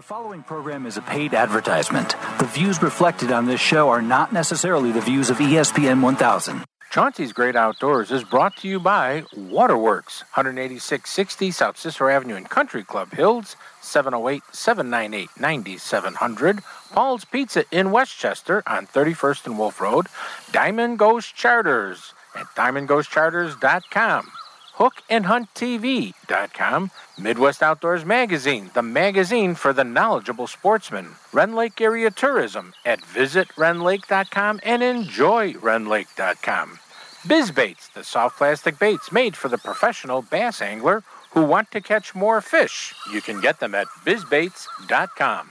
The following program is a paid advertisement. The views reflected on this show are not necessarily the views of ESPN 1000. Chauncey's Great Outdoors is brought to you by Waterworks, 18660 South Cicero Avenue in Country Club Hills, 708 798 9700. Paul's Pizza in Westchester on 31st and Wolf Road. Diamond Ghost Charters at diamondghostcharters.com. HookandHuntTV.com, Midwest Outdoors Magazine, the magazine for the knowledgeable sportsman. Rend Lake Area Tourism at visitrendlake.com and enjoyrendlake.com. Bizbaits, the soft plastic baits made for the professional bass angler who want to catch more fish. You can get them at bizbaits.com.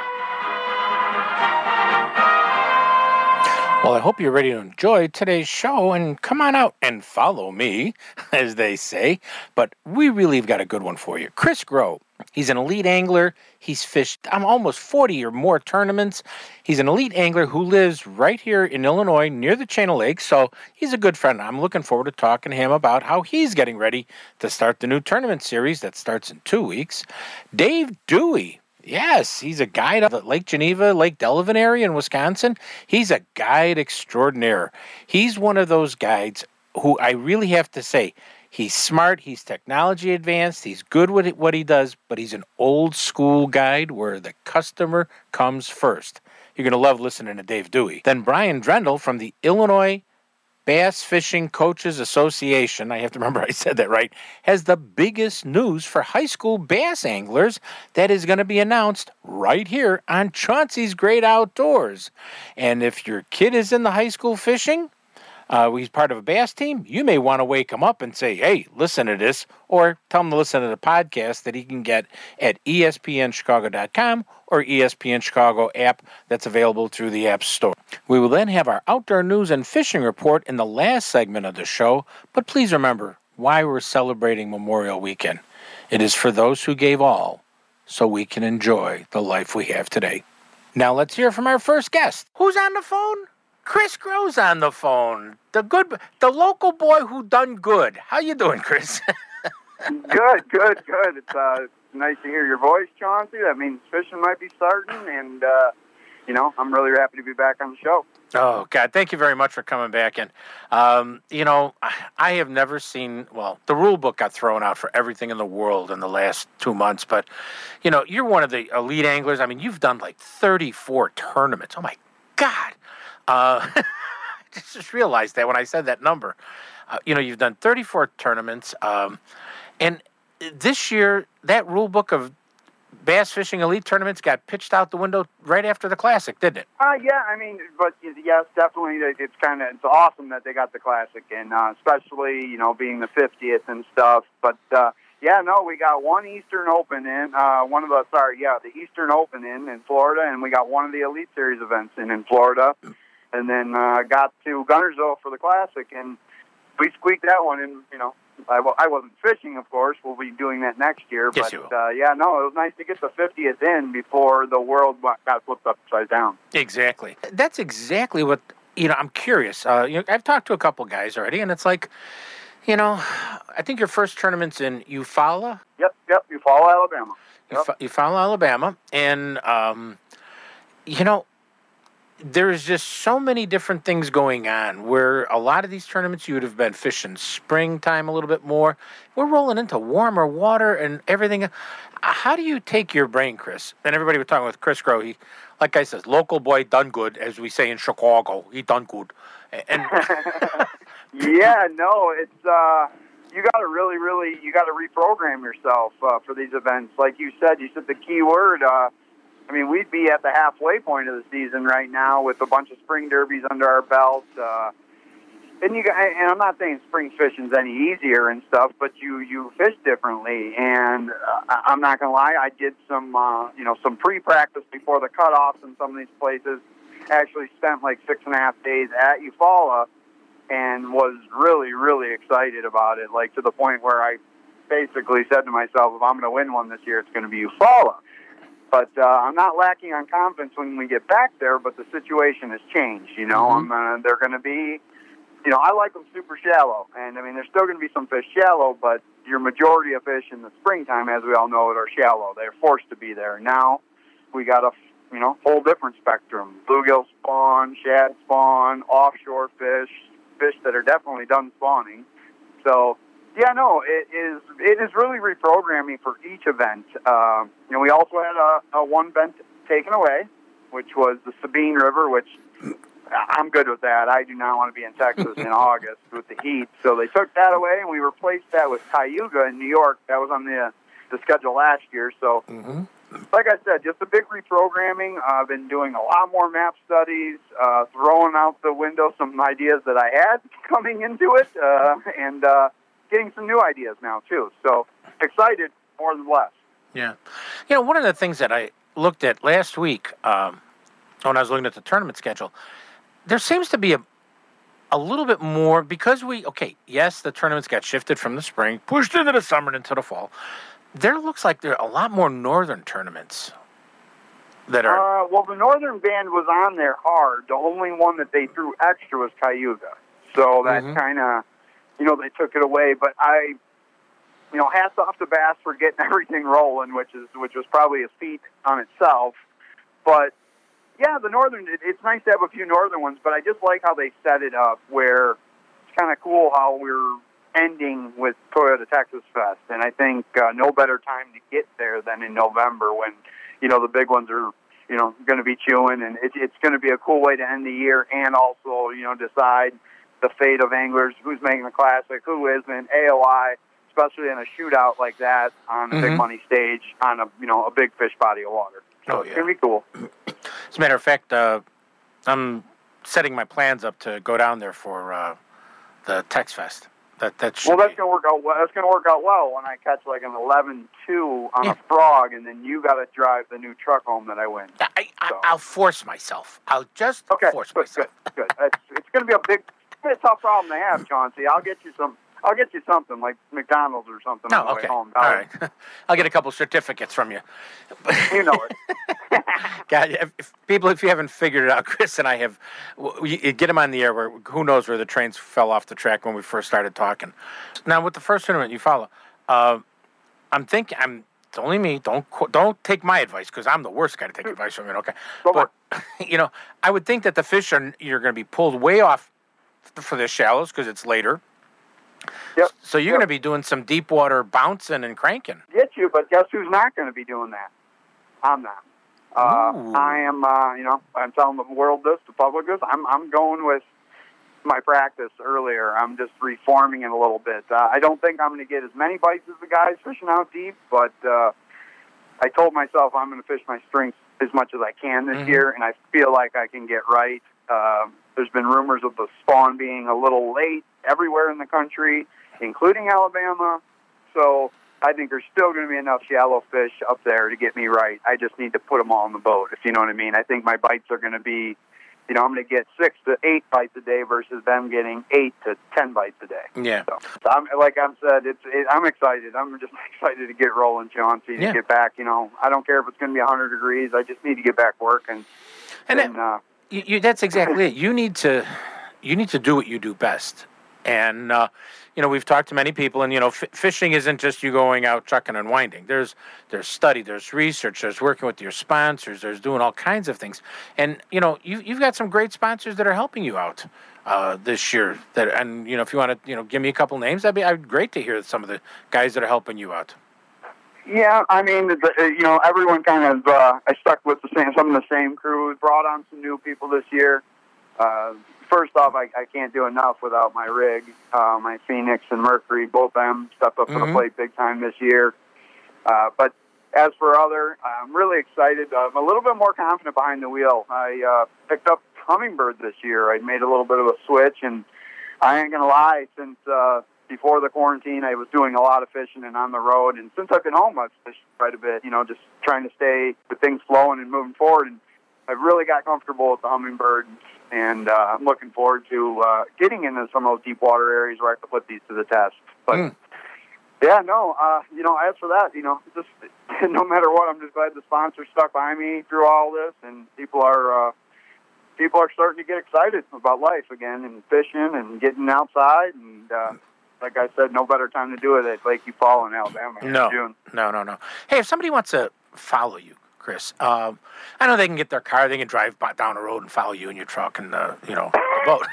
Well, I hope you're ready to enjoy today's show and come on out and follow me, as they say. But we really have got a good one for you. Chris Groh. He's an elite angler. He's fished um, almost 40 or more tournaments. He's an elite angler who lives right here in Illinois near the Chain of Lakes. So he's a good friend. I'm looking forward to talking to him about how he's getting ready to start the new tournament series that starts in two weeks. Dave Dewey. Yes, he's a guide of the Lake Geneva, Lake Delavan area in Wisconsin. He's a guide extraordinaire. He's one of those guides who I really have to say, he's smart, he's technology advanced, he's good with what he does, but he's an old school guide where the customer comes first. You're going to love listening to Dave Dewey. Then Brian Drendel from the Illinois Bass Fishing Coaches Association, I have to remember I said that right, has the biggest news for high school bass anglers that is going to be announced right here on Chauncey's Great Outdoors. And if your kid is in the high school fishing, uh, he's part of a bass team, you may want to wake him up and say, hey, listen to this, or tell him to listen to the podcast that he can get at espnchicago.com or ESPN Chicago app that's available through the App Store. We will then have our outdoor news and fishing report in the last segment of the show, but please remember why we're celebrating Memorial Weekend. It is for those who gave all so we can enjoy the life we have today. Now let's hear from our first guest. Who's on the phone? Chris Groh's on the phone. The good, the local boy who done good. How you doing, Chris? Good, good, good. It's uh, nice to hear your voice, Chauncey. That means fishing might be starting, and uh, you know, I'm really happy to be back on the show. oh God, thank you very much for coming back. And um, you know, I, I have never seen. Well, the rule book got thrown out for everything in the world in the last two months. But you know, you're one of the elite anglers. I mean, you've done like 34 tournaments. Oh my God. Uh, I just realized that when I said that number. Uh, you know, you've done 34 tournaments. Um, and this year, that rule book of bass fishing elite tournaments got pitched out the window right after the classic, didn't it? Uh, yeah, I mean, but yes, definitely, it's kind of it's awesome that they got the classic, and uh, especially you know being the 50th and stuff. But uh, yeah, no, we got one Eastern Open in, uh, one of the sorry, yeah, the Eastern Open in in Florida, and we got one of the Elite Series events in in Florida, and then uh, got to Guntersville for the classic, and we squeaked that one in. You know, I, wa- I wasn't fishing, of course. We'll be doing that next year. Yes, but you will. Uh, yeah, no, it was nice to get the 50th in before the world got flipped upside down. Exactly. That's exactly what you know. I'm curious. Uh, you know, I've talked to a couple guys already, and it's like, you know, I think your first tournament's in Eufaula, Yep, yep. Follow Alabama. Yep. Eufa- Eufaula, Alabama, and um, you know, there's just so many different things going on. Where a lot of these tournaments you would have been fishing springtime a little bit more. We're rolling into warmer water and everything. How do you take your brain, Chris? And everybody was talking with Chris Groh. He, like I said, local boy done good, as we say in Chicago. He done good. And yeah, no, it's uh, you got to really, really, you got to reprogram yourself uh, for these events. Like you said, you said the key word. Uh, I mean, we'd be at the halfway point of the season right now with a bunch of spring derbies under our belt. Uh, and you, and I'm not saying spring fishing's any easier and stuff, but you you fish differently. And uh, I'm not gonna lie, I did some uh, you know some pre-practice before the cutoffs in some of these places. Actually spent like six and a half days at Eufaula, and was really really excited about it. Like to the point where I basically said to myself, if I'm to win one this year, it's to be Eufaula. But uh, I'm not lacking on confidence when we get back there. But the situation has changed. You know, Mhm. I'm uh, they're going to be. You know, I like them super shallow, and I mean, there's still going to be some fish shallow, but your majority of fish in the springtime, as we all know, it are shallow. They're forced to be there. Now, we got a you know whole different spectrum: bluegill spawn, shad spawn, offshore fish, fish that are definitely done spawning. So yeah, no, it is. It is really reprogramming for each event. Uh, you know, we also had a, a one event taken away, which was the Sabine River, which I'm good with that. I do not want to be in Texas in August with the heat, so they took that away, and we replaced that with Cayuga in New York. That was on the the schedule last year, so hmm like I said, just a big reprogramming. I've been doing a lot more map studies, uh, throwing out the window some ideas that I had coming into it, uh, and uh, getting some new ideas now too. So excited more than less. Yeah. You know, one of the things that I looked at last week um, when I was looking at the tournament schedule, there seems to be a a little bit more because we okay, yes, the tournaments got shifted from the spring, pushed into the summer and into the fall. There looks like there are a lot more northern tournaments that are Uh, well, the Northern Band was on there hard. The only one that they threw extra was Cayuga. So that Mhm. kind of, you know, they took it away. But I, you know, hats off to Bass for getting everything rolling, which is which was probably a feat on itself. But yeah, the Northern, it, it's nice to have a few Northern ones. But I just like how they set it up, where it's kind of cool how we're ending with Toyota Texas Fest, and I think uh, no better time to get there than in November when you know the big ones are you know going to be chewing, and it, it's going to be a cool way to end the year, and also you know decide the fate of anglers, who's making the classic, who isn't, AOY, especially in a shootout like that on a big Mhm. money stage on a you know a big fish body of water. So Oh, it's yeah. gonna be cool. As a matter of fact, uh, I'm setting my plans up to go down there for uh, the Tex Fest. That that Well, that's be- gonna work out. Well. That's gonna work out well when I catch like an 11-2 on Yeah. a frog, and then you got to drive the new truck home that I win. I, I, so. I'll force myself. I'll just Okay, force good, myself. good, good. It's, it's going to be a big, gonna a tough problem to have, Chauncey. I'll get you some. I'll get you something like McDonald's or something No, on the okay. way home. All right. I'll get a couple certificates from you. You know it. God, if, if people, if you haven't figured it out, Chris and I have, w- you get him on the air. Where who knows where the trains fell off the track when we first started talking. Now with the first tournament you follow, uh, I'm thinking I'm. It's only me. Don't don't take my advice because I'm the worst guy to take advice from. You okay? But you know, I would think that the fish are you're going to be pulled way off for the shallows because it's later. Yep. So you're Yep. going to be doing some deep water bouncing and cranking. Get you, but guess who's not going to be doing that? I'm not. Uh, I am. Uh, you know, I'm telling the world this, the public this. I'm. I'm going with my practice earlier. I'm just reforming it a little bit. Uh, I don't think I'm going to get as many bites as the guys fishing out deep, but uh, I told myself I'm going to fish my strengths as much as I can this Mhm. year, and I feel like I can get right. Uh, there's been rumors of the spawn being a little late everywhere in the country, including Alabama. So I think there's still going to be enough shallow fish up there to get me right. I just need to put them all in the boat, if you know what I mean. I think my bites are going to be, you know, I'm going to get six to eight bites a day versus them getting eight to ten bites a day. Yeah. So, so I'm, like I've said, it's it, I'm excited. I'm just excited to get rolling, Chauncey, to Yeah. get back. You know, I don't care if it's going to be 100 degrees. I just need to get back working. And And, it- uh, You, that's exactly it. You need to, you need to do what you do best. And uh, you know, we've talked to many people, and you know, f- fishing isn't just you going out chucking and winding. There's there's study, there's research, there's working with your sponsors, there's doing all kinds of things. And you know, you you've got some great sponsors that are helping you out uh, this year. That and you know, if you want to, you know, give me a couple names, that'd be I'd great to hear some of the guys that are helping you out. Yeah, I mean, the, uh, you know, everyone kind of. Uh, I stuck with the same, some of the same crew. We brought on some new people this year. Uh, first off, I, I can't do enough without my rig. Uh, my Phoenix and Mercury, both of them stepped up to Mhm. the plate big time this year. Uh, but as for other, I'm really excited. I'm a little bit more confident behind the wheel. I uh, picked up Humminbird this year. I made a little bit of a switch, and I ain't gonna lie. Since uh, before the quarantine, I was doing a lot of fishing and on the road. And since I've been home, I've fished quite a bit. You know, just trying to stay with things flowing and moving forward. And I've really got comfortable with the Humminbird, and uh, I'm looking forward to uh, getting into some of those deep water areas where I can put these to the test. But Mm. yeah, no, uh, you know, as for that, you know, just no matter what, I'm just glad the sponsor stuck by me through all this, and people are uh, people are starting to get excited about life again and fishing and getting outside and. Uh, like I said, no better time to do it at Lake Fall in Alabama in No, June. no, no, no. Hey, if somebody wants to follow you, Chris, um, I know they can get their car, they can drive by, down the road and follow you in your truck and uh, you know the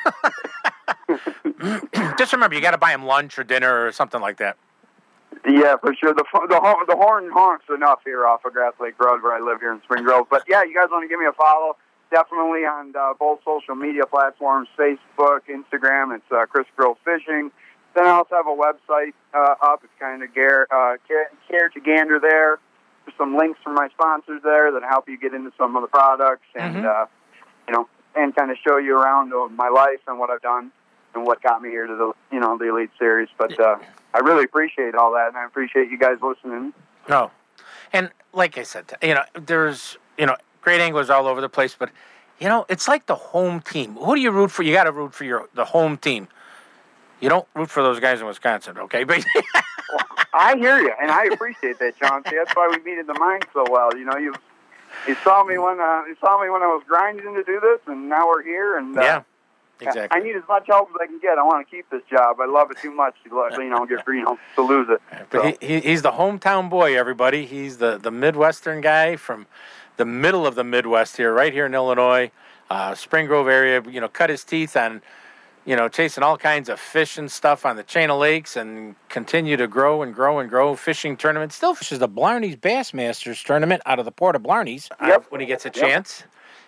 boat. Just remember, you got to buy them lunch or dinner or something like that. Yeah, for sure. The the the horn honks enough here off of Grass Lake Road where I live here in Spring Grove. But yeah, you guys want to give me a follow? Definitely on uh, both social media platforms: Facebook, Instagram. It's uh, Chris Grove Fishing. Then I also have a website uh, up. It's kind of care, uh, care, care to gander there. There's some links from my sponsors there that help you get into some of the products and Mhm. uh, you know and kind of show you around my life and what I've done and what got me here to the you know the Elite Series. But uh, I really appreciate all that, and I appreciate you guys listening. No, and like I said, you know, there's you know great anglers all over the place, but you know, it's like the home team. Who do you root for? You got to root for your the home team. You don't root for those guys in Wisconsin, okay? But I hear you, and I appreciate that, Chauncey, that's why we meet in the mind so well. You know, you you saw me when uh, you saw me when I was grinding to do this, and now we're here. And uh, yeah, exactly. I need as much help as I can get. I want to keep this job. I love it too much to you know get you know to lose it. But So, he, he, he's the hometown boy, everybody. He's the, the Midwestern guy from the middle of the Midwest here, right here in Illinois, uh, Spring Grove area. You know, cut his teeth on, you know, chasing all kinds of fish and stuff on the chain of lakes and continue to grow and grow and grow. Fishing tournament still fishes the Blarney's Bassmasters tournament out of the Port of Blarney's uh, when he gets a Yep. chance.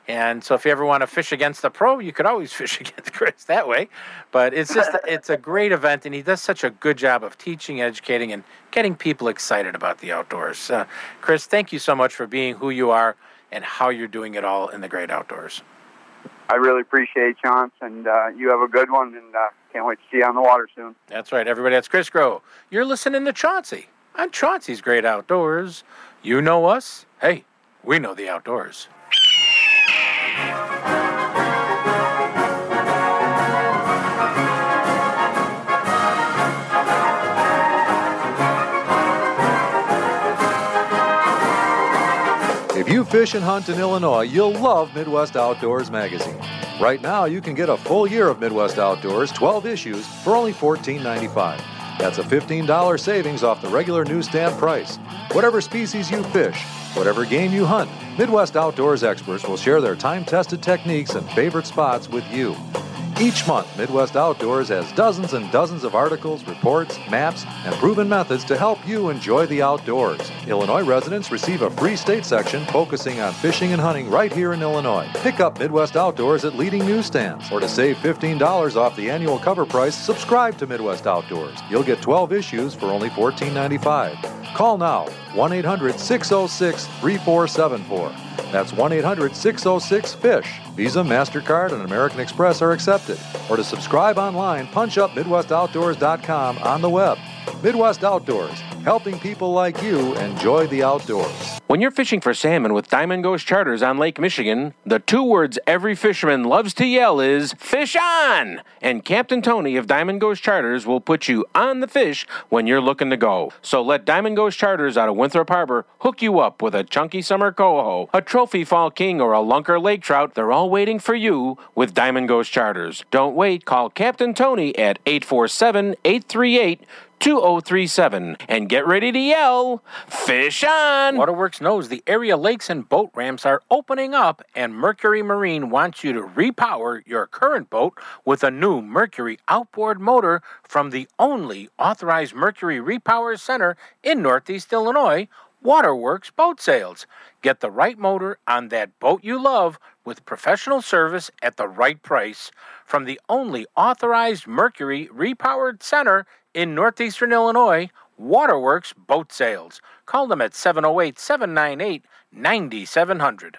And so, if you ever want to fish against the pro, you could always fish against Chris that way. But it's just, it's a great event, and he does such a good job of teaching, educating, and getting people excited about the outdoors. Uh, Chris, thank you so much for being who you are and how you're doing it all in the great outdoors. I really appreciate Chance, and uh, you have a good one, and uh, can't wait to see you on the water soon. That's right, everybody. That's Chris Groh. You're listening to Chauncey on Chauncey's Great Outdoors. You know us. Hey, we know the outdoors. Fish and hunt in Illinois, you'll love Midwest Outdoors magazine. Right now, you can get a full year of Midwest Outdoors, 12 issues, for only $14.95. That's a $15 savings off the regular newsstand price. Whatever species you fish, whatever game you hunt, Midwest Outdoors experts will share their time tested techniques and favorite spots with you. Each month, Midwest Outdoors has dozens and dozens of articles, reports, maps, and proven methods to help you enjoy the outdoors. Illinois residents receive a free state section focusing on fishing and hunting right here in Illinois. Pick up Midwest Outdoors at leading newsstands. Or to save $15 off the annual cover price, subscribe to Midwest Outdoors. You'll get 12 issues for only $14.95. Call now 1 800 606 3474. That's 1 800 606 FISH. Visa, MasterCard, and American Express are accepted. Or to subscribe online, punch up MidwestOutdoors.com on the web. Midwest Outdoors, helping people like you enjoy the outdoors. When you're fishing for salmon with Diamond Ghost Charters on Lake Michigan, the two words every fisherman loves to yell is fish on! And Captain Tony of Diamond Ghost Charters will put you on the fish when you're looking to go. So let Diamond Ghost Charters out of Winthrop Harbor hook you up with a chunky summer coho, a trophy fall king, or a lunker lake trout. They're all waiting for you with Diamond Ghost Charters. Don't wait, call Captain Tony at 847 838 2037 and get ready to yell, Fish on! Waterworks knows the area lakes and boat ramps are opening up, and Mercury Marine wants you to repower your current boat with a new Mercury outboard motor from the only authorized Mercury Repower Center in Northeast Illinois. Waterworks Boat Sales. Get the right motor on that boat you love with professional service at the right price from the only authorized Mercury repowered center in northeastern Illinois. Waterworks Boat Sales. Call them at 708 798 9700.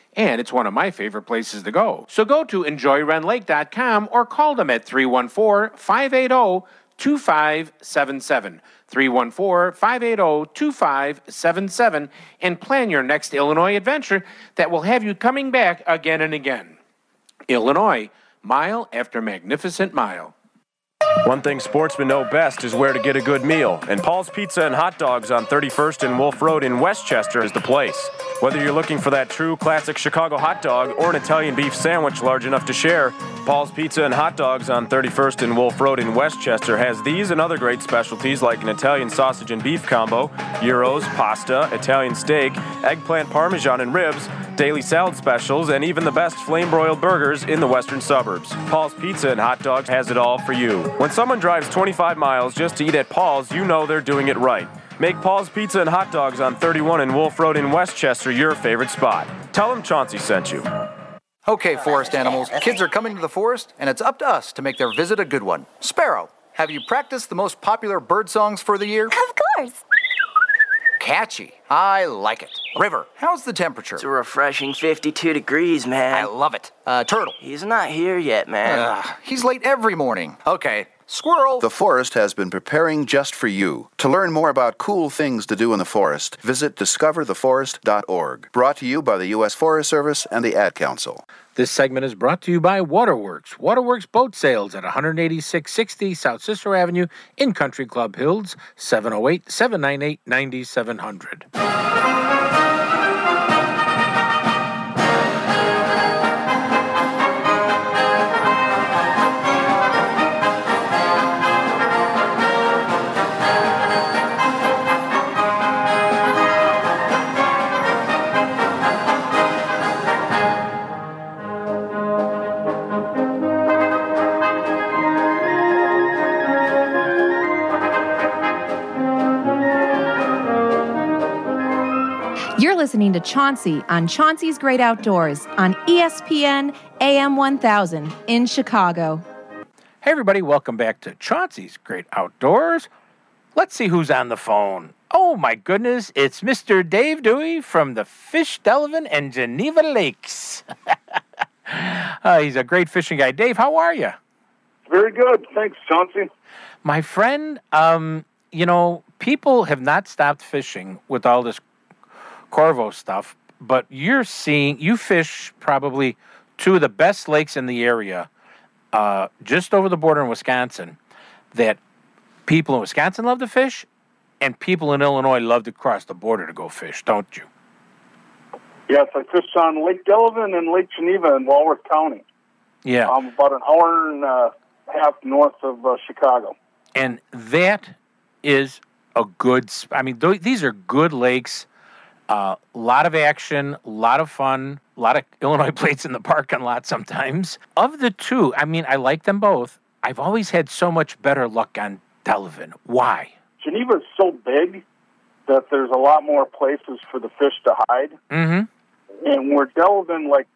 and it's one of my favorite places to go. So go to enjoyrendlake.com or call them at 314 580 2577. 314 580 2577 and plan your next Illinois adventure that will have you coming back again and again. Illinois, mile after magnificent mile. One thing sportsmen know best is where to get a good meal, and Paul's Pizza and Hot Dogs on 31st and Wolf Road in Westchester is the place. Whether you're looking for that true classic Chicago hot dog or an Italian beef sandwich large enough to share, Paul's Pizza and Hot Dogs on 31st and Wolf Road in Westchester has these and other great specialties like an Italian sausage and beef combo, gyros, pasta, Italian steak, eggplant parmesan and ribs, daily salad specials, and even the best flame broiled burgers in the western suburbs. Paul's Pizza and Hot Dogs has it all for you. When someone drives 25 miles just to eat at Paul's, you know they're doing it right. Make Paul's Pizza and Hot Dogs on 31 and Wolf Road in Westchester your favorite spot. Tell them Chauncey sent you. Okay, forest animals, kids are coming to the forest, and it's up to us to make their visit a good one. Sparrow, have you practiced the most popular bird songs for the year? Of course. Catchy. I like it. River, how's the temperature? It's a refreshing 52 degrees, man. I love it. Uh, turtle. He's not here yet, man. Ugh, he's late every morning. Okay. Squirrel. The forest has been preparing just for you. To learn more about cool things to do in the forest, visit discovertheforest.org. Brought to you by the U.S. Forest Service and the Ad Council. This segment is brought to you by Waterworks. Waterworks Boat Sales at 18660 South Cicero Avenue in Country Club Hills, 708 798 9700. Listening to Chauncey on Chauncey's Great Outdoors on ESPN AM 1000 in Chicago. Hey, everybody, welcome back to Chauncey's Great Outdoors. Let's see who's on the phone. Oh, my goodness, it's Mr. Dave Dewey from the Fish Delavan and Geneva Lakes. uh, he's a great fishing guy. Dave, how are you? Very good. Thanks, Chauncey. My friend, um, you know, people have not stopped fishing with all this COVID stuff, but you're seeing, you fish probably two of the best lakes in the area, uh, just over the border in Wisconsin, that people in Wisconsin love to fish, and people in Illinois love to cross the border to go fish, don't you? Yes, I fished on Lake Delavan and Lake Geneva in Walworth County. Yeah. I'm about an hour and a half north of uh, Chicago. and that is a good. sp- I mean, th- these are good lakes. A uh, lot of action, a lot of fun, a lot of Illinois plates in the parking lot sometimes. Of the two, I mean, I like them both. I've always had so much better luck on Delavan. Why? Geneva is so big that there's a lot more places for the fish to hide. Mm-hmm. And we're Delavan, like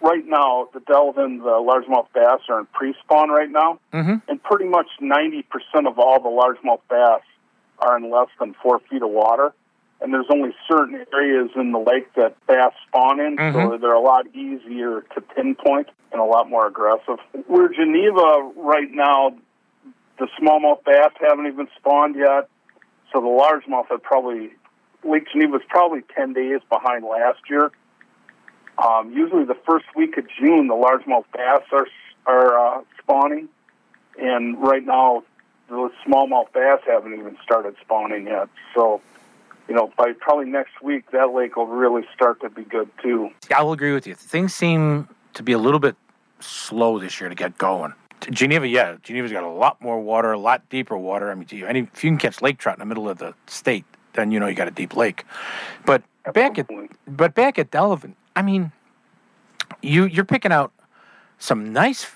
right now, the Delavan, the largemouth bass are in pre-spawn right now. Mm-hmm. And pretty much 90% of all the largemouth bass are in less than four feet of water. And there's only certain areas in the lake that bass spawn in, so Mhm. they're a lot easier to pinpoint and a lot more aggressive. We're Geneva right now. The smallmouth bass haven't even spawned yet, so the largemouth have probably Lake Geneva Geneva's probably 10 days behind last year. Um, usually, the first week of June, the largemouth bass are are uh, spawning, and right now, the smallmouth bass haven't even started spawning yet. So, you know, by probably next week, that lake will really start to be good too. I'll agree with you. Things seem to be a little bit slow this year to get going. Geneva, yeah, Geneva's got a lot more water, a lot deeper water. I mean, any, if you can catch lake trout in the middle of the state, then you know you got a deep lake. But back at but back at Delavan, I mean, you you're picking out some nice.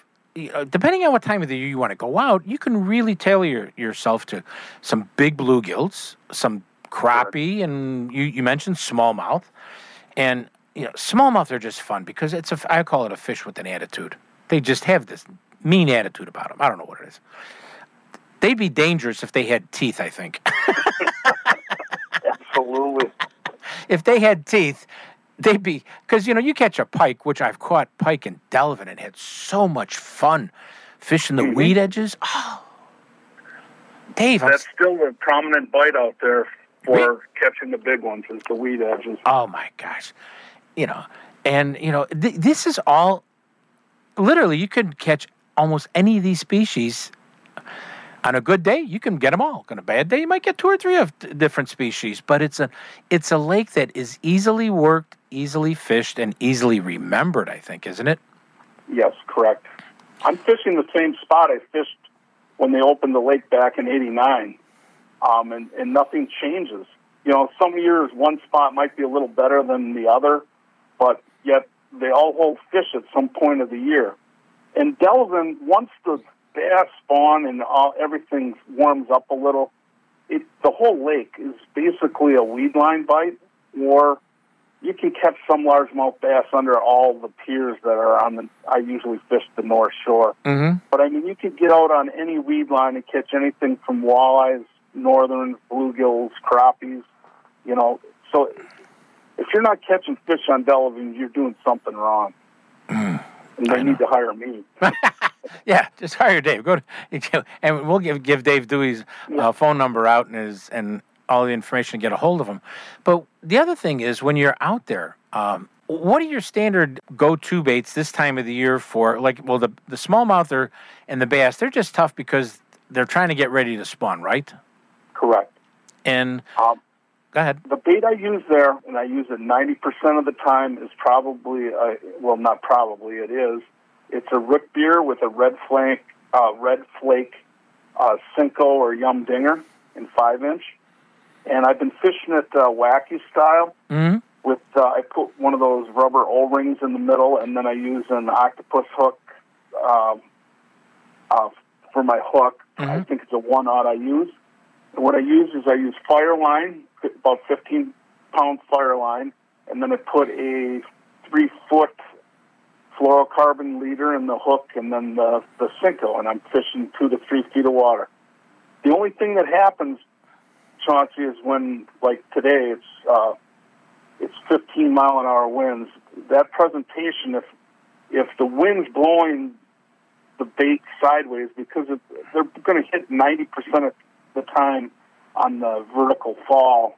uh, Depending on what time of the year you want to go out, you can really tailor your, yourself to some big bluegills, some crappie, and you, you mentioned smallmouth, and you know smallmouth are just fun because it's a I call it a fish with an attitude. They just have this mean attitude about them. I don't know what it is. They'd be dangerous if they had teeth. I think. Absolutely. if they had teeth, they'd be because you know you catch a pike, which I've caught pike in Delavan, and had so much fun fishing the Mm-hmm. weed edges. Oh, Dave, I'm, That's still a prominent bite out there for catching the big ones is the weed edges. oh my gosh, you know, and you know th- this is all literally you could catch almost any of these species. On a good day, you can get them all. On a bad day, you might get two or three of d- different species. But it's a, it's a lake that is easily worked, easily fished, and easily remembered. I think, isn't it? Yes, correct. I'm fishing the same spot I fished when they opened the lake back in '89, um, and and nothing changes. You know, some years one spot might be a little better than the other, but yet they all hold fish at some point of the year. And Delavan, once the bass spawn and all, everything warms up a little, it the whole lake is basically a weed line bite, or you can catch some largemouth bass under all the piers that are on the. I usually fish the North Shore, Mm-hmm. but I mean you could get out on any weed line and catch anything from walleyes, northern bluegills, crappies. You know, so if you're not catching fish on Delavan, you're doing something wrong. and they need to hire me. Yeah, just hire Dave. Go to, and we'll give give Dave Dewey's uh, phone number out and his and all the information to get a hold of him. But the other thing is when you're out there, um, what are your standard go-to baits this time of the year for like well the the smallmouther and the bass they're just tough because they're trying to get ready to spawn, right? Correct. And Um, go ahead. the bait I use there, and I use it 90% of the time, is probably, uh, well, not probably, it is. It's a root beer with a red flake, uh, red flake uh, Senko or Yum Dinger in five inch. And I've been fishing it uh, wacky style Mm-hmm. with, uh, I put one of those rubber O rings in the middle, and then I use an octopus hook um, uh, for my hook. I think it's a one odd I use. What I use is I use fire line, about 15 pound fire line, and then I put a three foot fluorocarbon leader in the hook and then the, the Senko, and I'm fishing two to three feet of water. The only thing that happens, Chauncey, is when, like today, it's uh, it's 15 mile an hour winds. That presentation, if if the wind's blowing the bait sideways, because it, they're going to hit 90% of the time on the vertical fall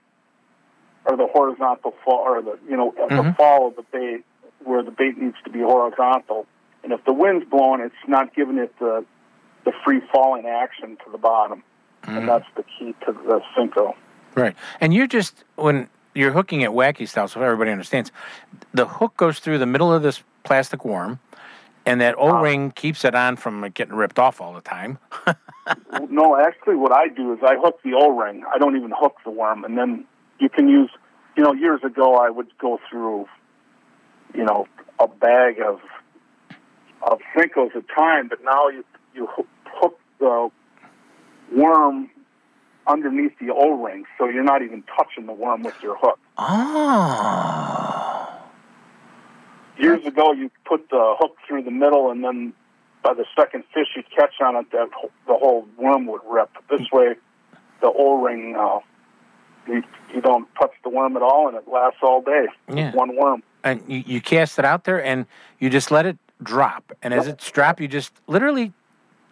or the horizontal fall, or the you know at the mm-hmm. fall of the bait where the bait needs to be horizontal. And if the wind's blowing, it's not giving it the the free falling action to the bottom, and mm. that's the key to the Senko. Right. And you're just when you're hooking it wacky style, so everybody understands, the hook goes through the middle of this plastic worm, and that O ring keeps it on from getting ripped off all the time. No, actually, what I do is I hook the O-ring. I don't even hook the worm, and then you can use. You know, years ago I would go through, you know, a bag of of Senkos at a time, but now you you hook, the worm underneath the O-ring, so you're not even touching the worm with your hook. Oh. Years ago, you put the hook through the middle, and then by the second fish you'd catch on it, that the whole worm would rip. This way, the O-ring, uh, you, you don't touch the worm at all, and it lasts all day. Yeah. One worm. And you, you cast it out there, and you just let it drop. And as it's drop, you just literally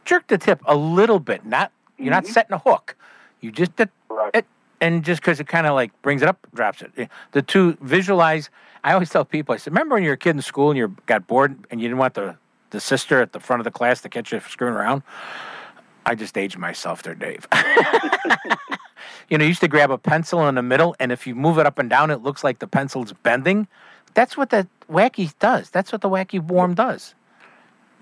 jerk the tip a little bit. Not you're not setting a hook. You just it, and just because it kind of like brings it up, drops it. The two visualize. I always tell people. I said, remember when you were a kid in school and you got bored and you didn't want the the sister at the front of the class to catch you screwing around. I just aged myself there, Dave. you know, you used to grab a pencil in the middle, and if you move it up and down, it looks like the pencil's bending. That's what the wacky does. That's what the wacky worm does.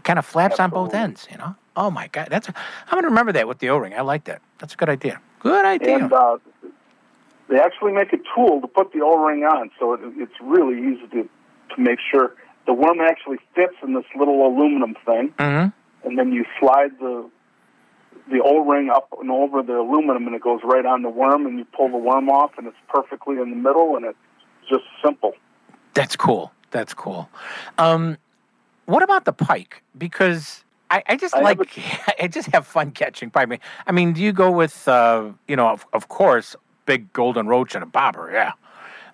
kind of flaps on both ends. You know. Oh my God, that's. A, I'm gonna remember that with the O-ring. I like that. That's a good idea. Good idea. And uh, they actually make a tool to put the O-ring on, so it, it's really easy to to make sure the worm actually fits in this little aluminum thing, mm-hmm. and then you slide the the O-ring up and over the aluminum, and it goes right on the worm, and you pull the worm off, and it's perfectly in the middle, and it's just simple. That's cool. That's cool. Um, what about the pike? Because I, I just I like I just have fun catching pike. I mean, I mean, do you go with uh, you know, of, of course, big golden roach and a bobber? Yeah.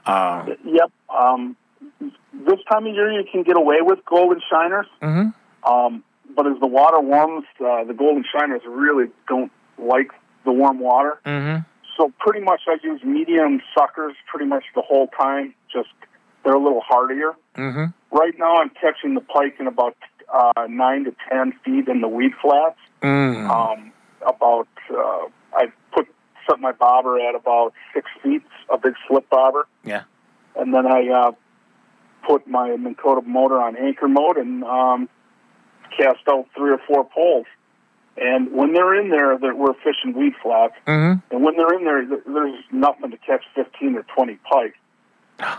Uh, Yep. Um, this time of year, you can get away with golden shiners. mhm. Um, but as the water warms, uh, the golden shiners really don't like the warm water. Mhm. So pretty much I use medium suckers pretty much the whole time. Just they're a little hardier. Mhm. Right now I'm catching the pike in about uh, nine to ten feet in the weed flats. Mm. Um, about uh, I put set my bobber at about six feet, a big slip bobber, Yeah. and then I uh, put my Minn Kota motor on anchor mode and um, cast out three or four poles. And when they're in there, they're, we're fishing weed flats. Mhm. And when they're in there, there's nothing to catch 15 or 20 pike.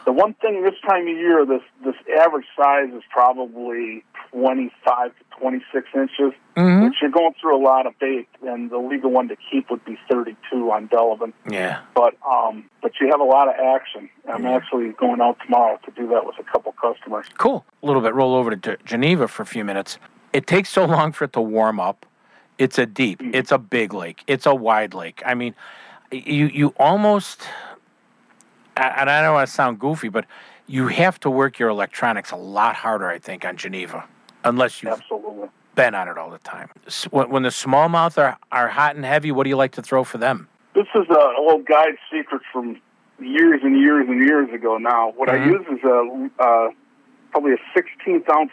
The one thing this time of year, this this average size is probably 25 to 26 inches, Mhm. which you're going through a lot of bait, and the legal one to keep would be 32 on Delavan. Yeah. But um, but you have a lot of action. I'm actually going out tomorrow to do that with a couple customers. Cool. A little bit. Roll over to Geneva for a few minutes. It takes so long for it to warm up. It's a deep. It's a big lake. It's a wide lake. I mean, you you almost. A- And I don't want to sound goofy, but you have to work your electronics a lot harder, I think, on Geneva, unless you've Absolutely. been on it all the time. When, the smallmouth are, are hot and heavy, what do you like to throw for them? This is an old guide secret from years and years and years ago. Now, what I Mhm. use is a uh, probably a 16th ounce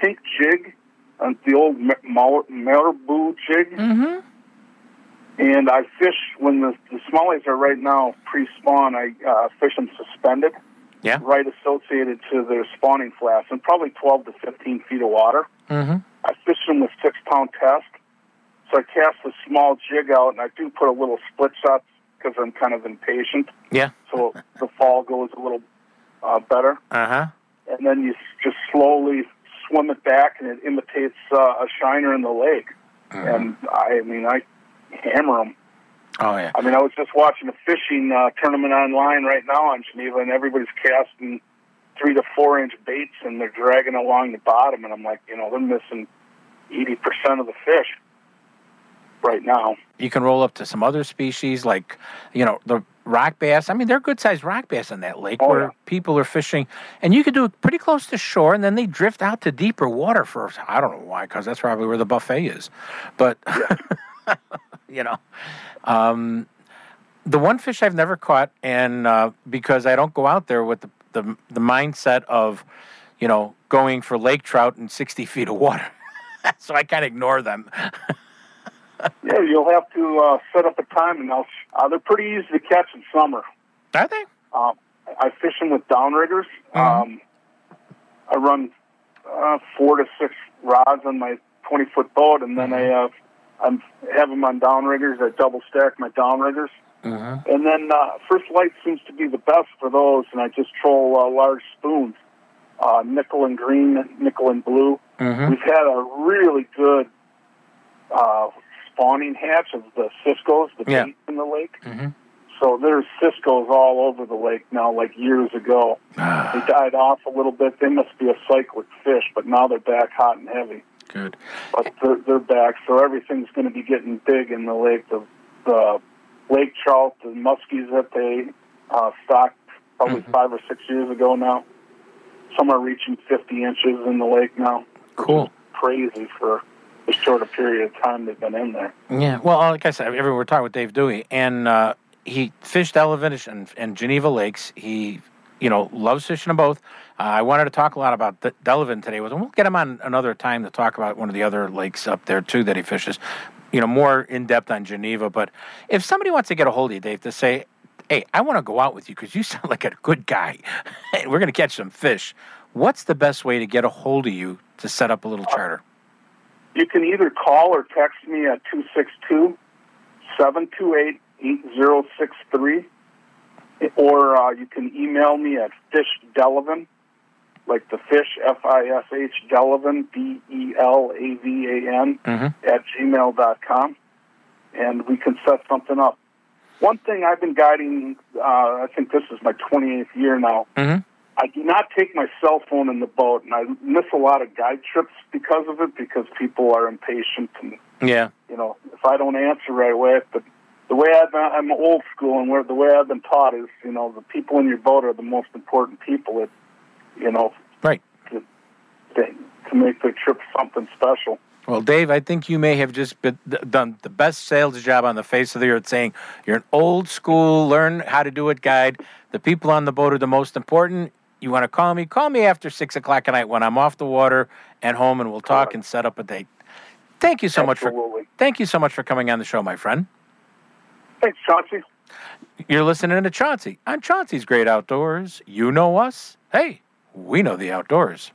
pink jig, uh, the old Ma- Marabou jig, Mm-hmm. And I fish when the, the smallies are right now pre-spawn. I uh, fish them suspended, Yeah. right associated to their spawning flats, and probably 12 to 15 feet of water. Mm-hmm. I fish them with six pound test. So I cast a small jig out, and I do put a little split shot because I'm kind of impatient. Yeah. So the fall goes a little uh, better, Uh huh. and then you just slowly swim it back, and it imitates uh, a shiner in the lake. And I, I mean, I hammer them. Oh yeah. I mean, I was just watching a fishing uh, tournament online right now on Geneva, and everybody's casting three to four inch baits, and they're dragging along the bottom, and I'm like, you know, they're missing eighty percent of the fish right now. You can roll up to some other species like, you know, the rock bass. I mean, they're good sized rock bass in that lake Oh, where yeah. people are fishing, and you can do it pretty close to shore, and then they drift out to deeper water for I don't know why, because that's probably where the buffet is. But you know, um, the one fish I've never caught, and uh, because I don't go out there with the, the the mindset of, you know, going for lake trout in sixty feet of water, so I kind of ignore them. Yeah, you'll have to uh, set up a time, and they'll, uh, they're pretty easy to catch in summer. Are they? Um, I fish them with downriggers. Um, I run uh, four to six rods on my 20 foot boat, and then I uh, I'm, have them on downriggers. I double stack my downriggers. Mm-hmm. And then uh, First Light seems to be the best for those, and I just troll uh, large spoons, uh, nickel and green, nickel and blue. Mm-hmm. We've had a really good uh, spawning hatch of the Cisco's, the Yeah. bait in the lake. Mm-hmm. So there's Cisco's all over the lake now, like years ago. they died off a little bit. They must be a cyclic fish, but now they're back hot and heavy. Good. But they're, they're back, so everything's going to be getting big in the lake. The, the lake trout, the muskies that they uh, stocked probably five or six years ago now, some are reaching 50 inches in the lake now. Cool. Crazy for the short a period of time they've been in there. Yeah. Well, like I said, every- we're talking with Dave Dewey, and uh, he fished Delavan and, and Geneva Lakes. He, you know, fishing them both. Uh, I wanted to talk a lot about Delavan today, him. We'll get him on another time to talk about one of the other lakes up there too that he fishes. You know, more in depth on Geneva. But if somebody wants to get a hold of you, Dave, to say, "Hey, I want to go out with you because you sound like a good guy, and we're going to catch some fish," what's the best way to get a hold of you to set up a little charter? You can either call or text me at 262 728 8063, or uh, you can email me at fishdelavan, like the fish, F I S H, Delavan, D E L A V A N, Mm-hmm. at gmail.com, and we can set something up. One thing I've been guiding, uh, I think this is my 28th year now. Mm-hmm. I do not take my cell phone in the boat, and I miss a lot of guide trips because of it, because people are impatient, and Yeah. you know, if I don't answer right away, but the way I've been, I'm old school, and where the way I've been taught is, you know, the people in your boat are the most important people. That, you know, Right. to, to, to make the trip something special. Well, Dave, I think you may have just been, done the best sales job on the face of the earth saying you're an old school, learn how to do it guide. The people on the boat are the most important. You want to call me? Call me after six o'clock at night when I'm off the water and home, and we'll talk and set up a date. Thank you so much for thank you so much for coming on the show, my friend. Thanks, Chauncey. You're listening to Chauncey on Chauncey's Great Outdoors. You know us. Hey, we know the outdoors.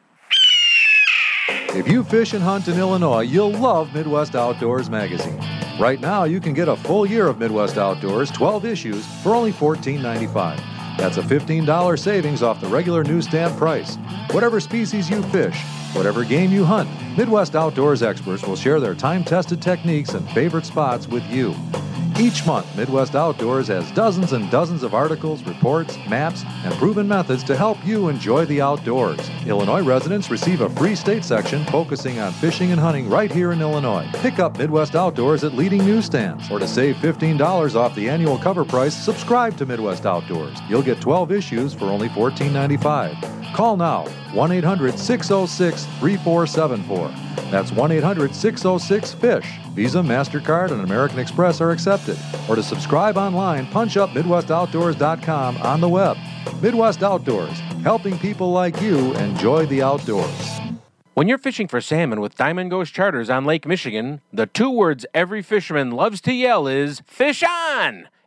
If you fish and hunt in Illinois, you'll love Midwest Outdoors magazine. Right now, you can get a full year of Midwest Outdoors, 12 issues, for only $14.95. That's a $15 savings off the regular newsstand price. Whatever species you fish, whatever game you hunt, Midwest Outdoors experts will share their time tested techniques and favorite spots with you. Each month, Midwest Outdoors has dozens and dozens of articles, reports, maps, and proven methods to help you enjoy the outdoors. Illinois residents receive a free state section focusing on fishing and hunting right here in Illinois. Pick up Midwest Outdoors at leading newsstands. Or to save $15 off the annual cover price, subscribe to Midwest Outdoors. You'll get 12 issues for only $14.95. Call now 1 800 606 3474. That's 1 800 606 FISH. Visa, MasterCard, and American Express are accepted. Or to subscribe online, punch up MidwestOutdoors.com on the web. Midwest Outdoors, helping people like you enjoy the outdoors. When you're fishing for salmon with Diamond Ghost Charters on Lake Michigan, the two words every fisherman loves to yell is fish on!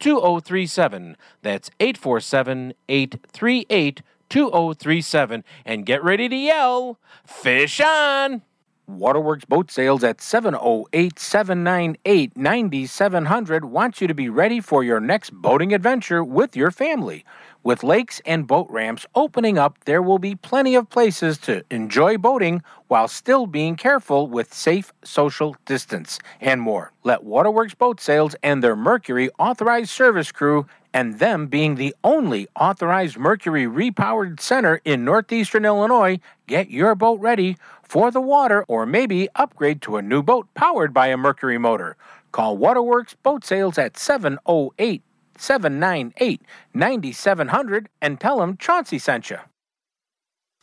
2037. That's 847 838 2037. And get ready to yell, Fish on! Waterworks Boat Sales at 708 798 9700 wants you to be ready for your next boating adventure with your family. With lakes and boat ramps opening up, there will be plenty of places to enjoy boating while still being careful with safe social distance and more. Let Waterworks Boat Sales and their Mercury authorized service crew and them being the only authorized Mercury repowered center in northeastern Illinois, get your boat ready for the water or maybe upgrade to a new boat powered by a Mercury motor. Call Waterworks Boat Sales at 708 798 9700 and tell them Chauncey sent you.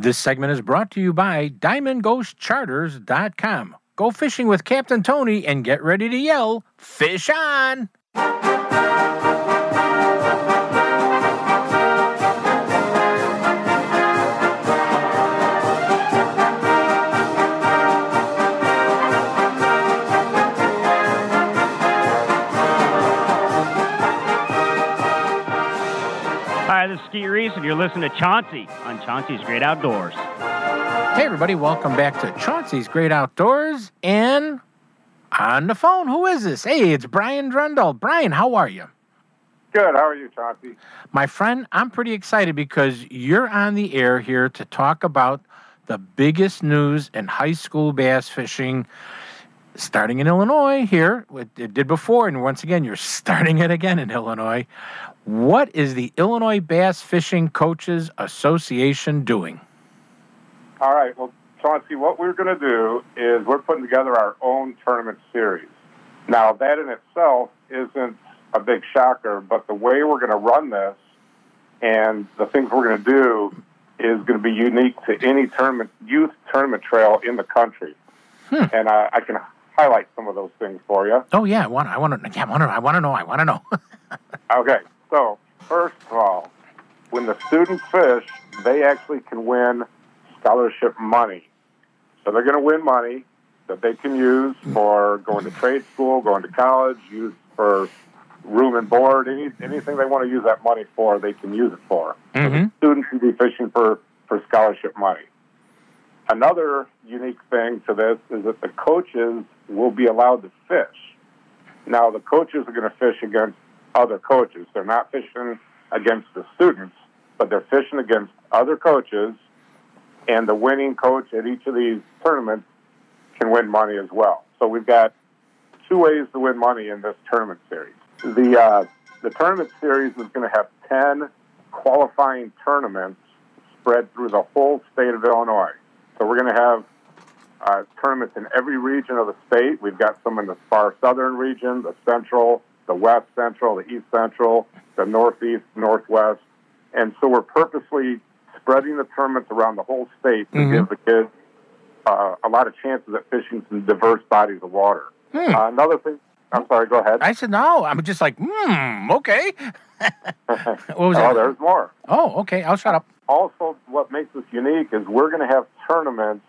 This segment is brought to you by DiamondGhostCharters.com. Go fishing with Captain Tony and get ready to yell, Fish on! This is Skeet Reese, and you're listening to Chauncey on Chauncey's Great Outdoors. Hey, everybody, welcome back to Chauncey's Great Outdoors. And on the phone, who is this? Hey, it's Brian Drendel. Brian, how are you? Good. How are you, Chauncey? My friend, I'm pretty excited because you're on the air here to talk about the biggest news in high school bass fishing starting in Illinois here. It it did before, and once again, you're starting it again in Illinois. What is the Illinois Bass Fishing Coaches Association doing? All right. Well, Chauncey, what we're going to do is we're putting together our own tournament series. Now, that in itself isn't a big shocker, but the way we're going to run this and the things we're going to do is going to be unique to any tournament, youth tournament trail in the country. And uh, I can highlight some of those things for you. Oh yeah, I want. I want to. Yeah, I want to. I want to know. I want to know. Okay, so first of all, when the students fish, they actually can win scholarship money. So they're going to win money that they can use for going to trade school, going to college, use for room and board, any, anything they want to use that money for, they can use it for. Mm-hmm. Students can be fishing for, for scholarship money. Another unique thing to this is that the coaches will be allowed to fish. Now, the coaches are going to fish against other coaches. They're not fishing against the students, but they're fishing against other coaches, and the winning coach at each of these tournaments can win money as well. So we've got two ways to win money in this tournament series. The uh, the tournament series is going to have ten qualifying tournaments spread through the whole state of Illinois. So we're going to have uh, tournaments in every region of the state. We've got some in the far southern region, the central, the west central, the east central, the northeast, northwest. And so we're purposely spreading the tournaments around the whole state to Mhm. give the kids uh, a lot of chances at fishing some diverse bodies of water. Hmm. Uh, another thing, I'm sorry, go ahead. I said no. I'm just like, hmm. Okay. what was oh, that? there's more. Oh, okay. I'll shut up. Also, what makes this unique is we're going to have tournaments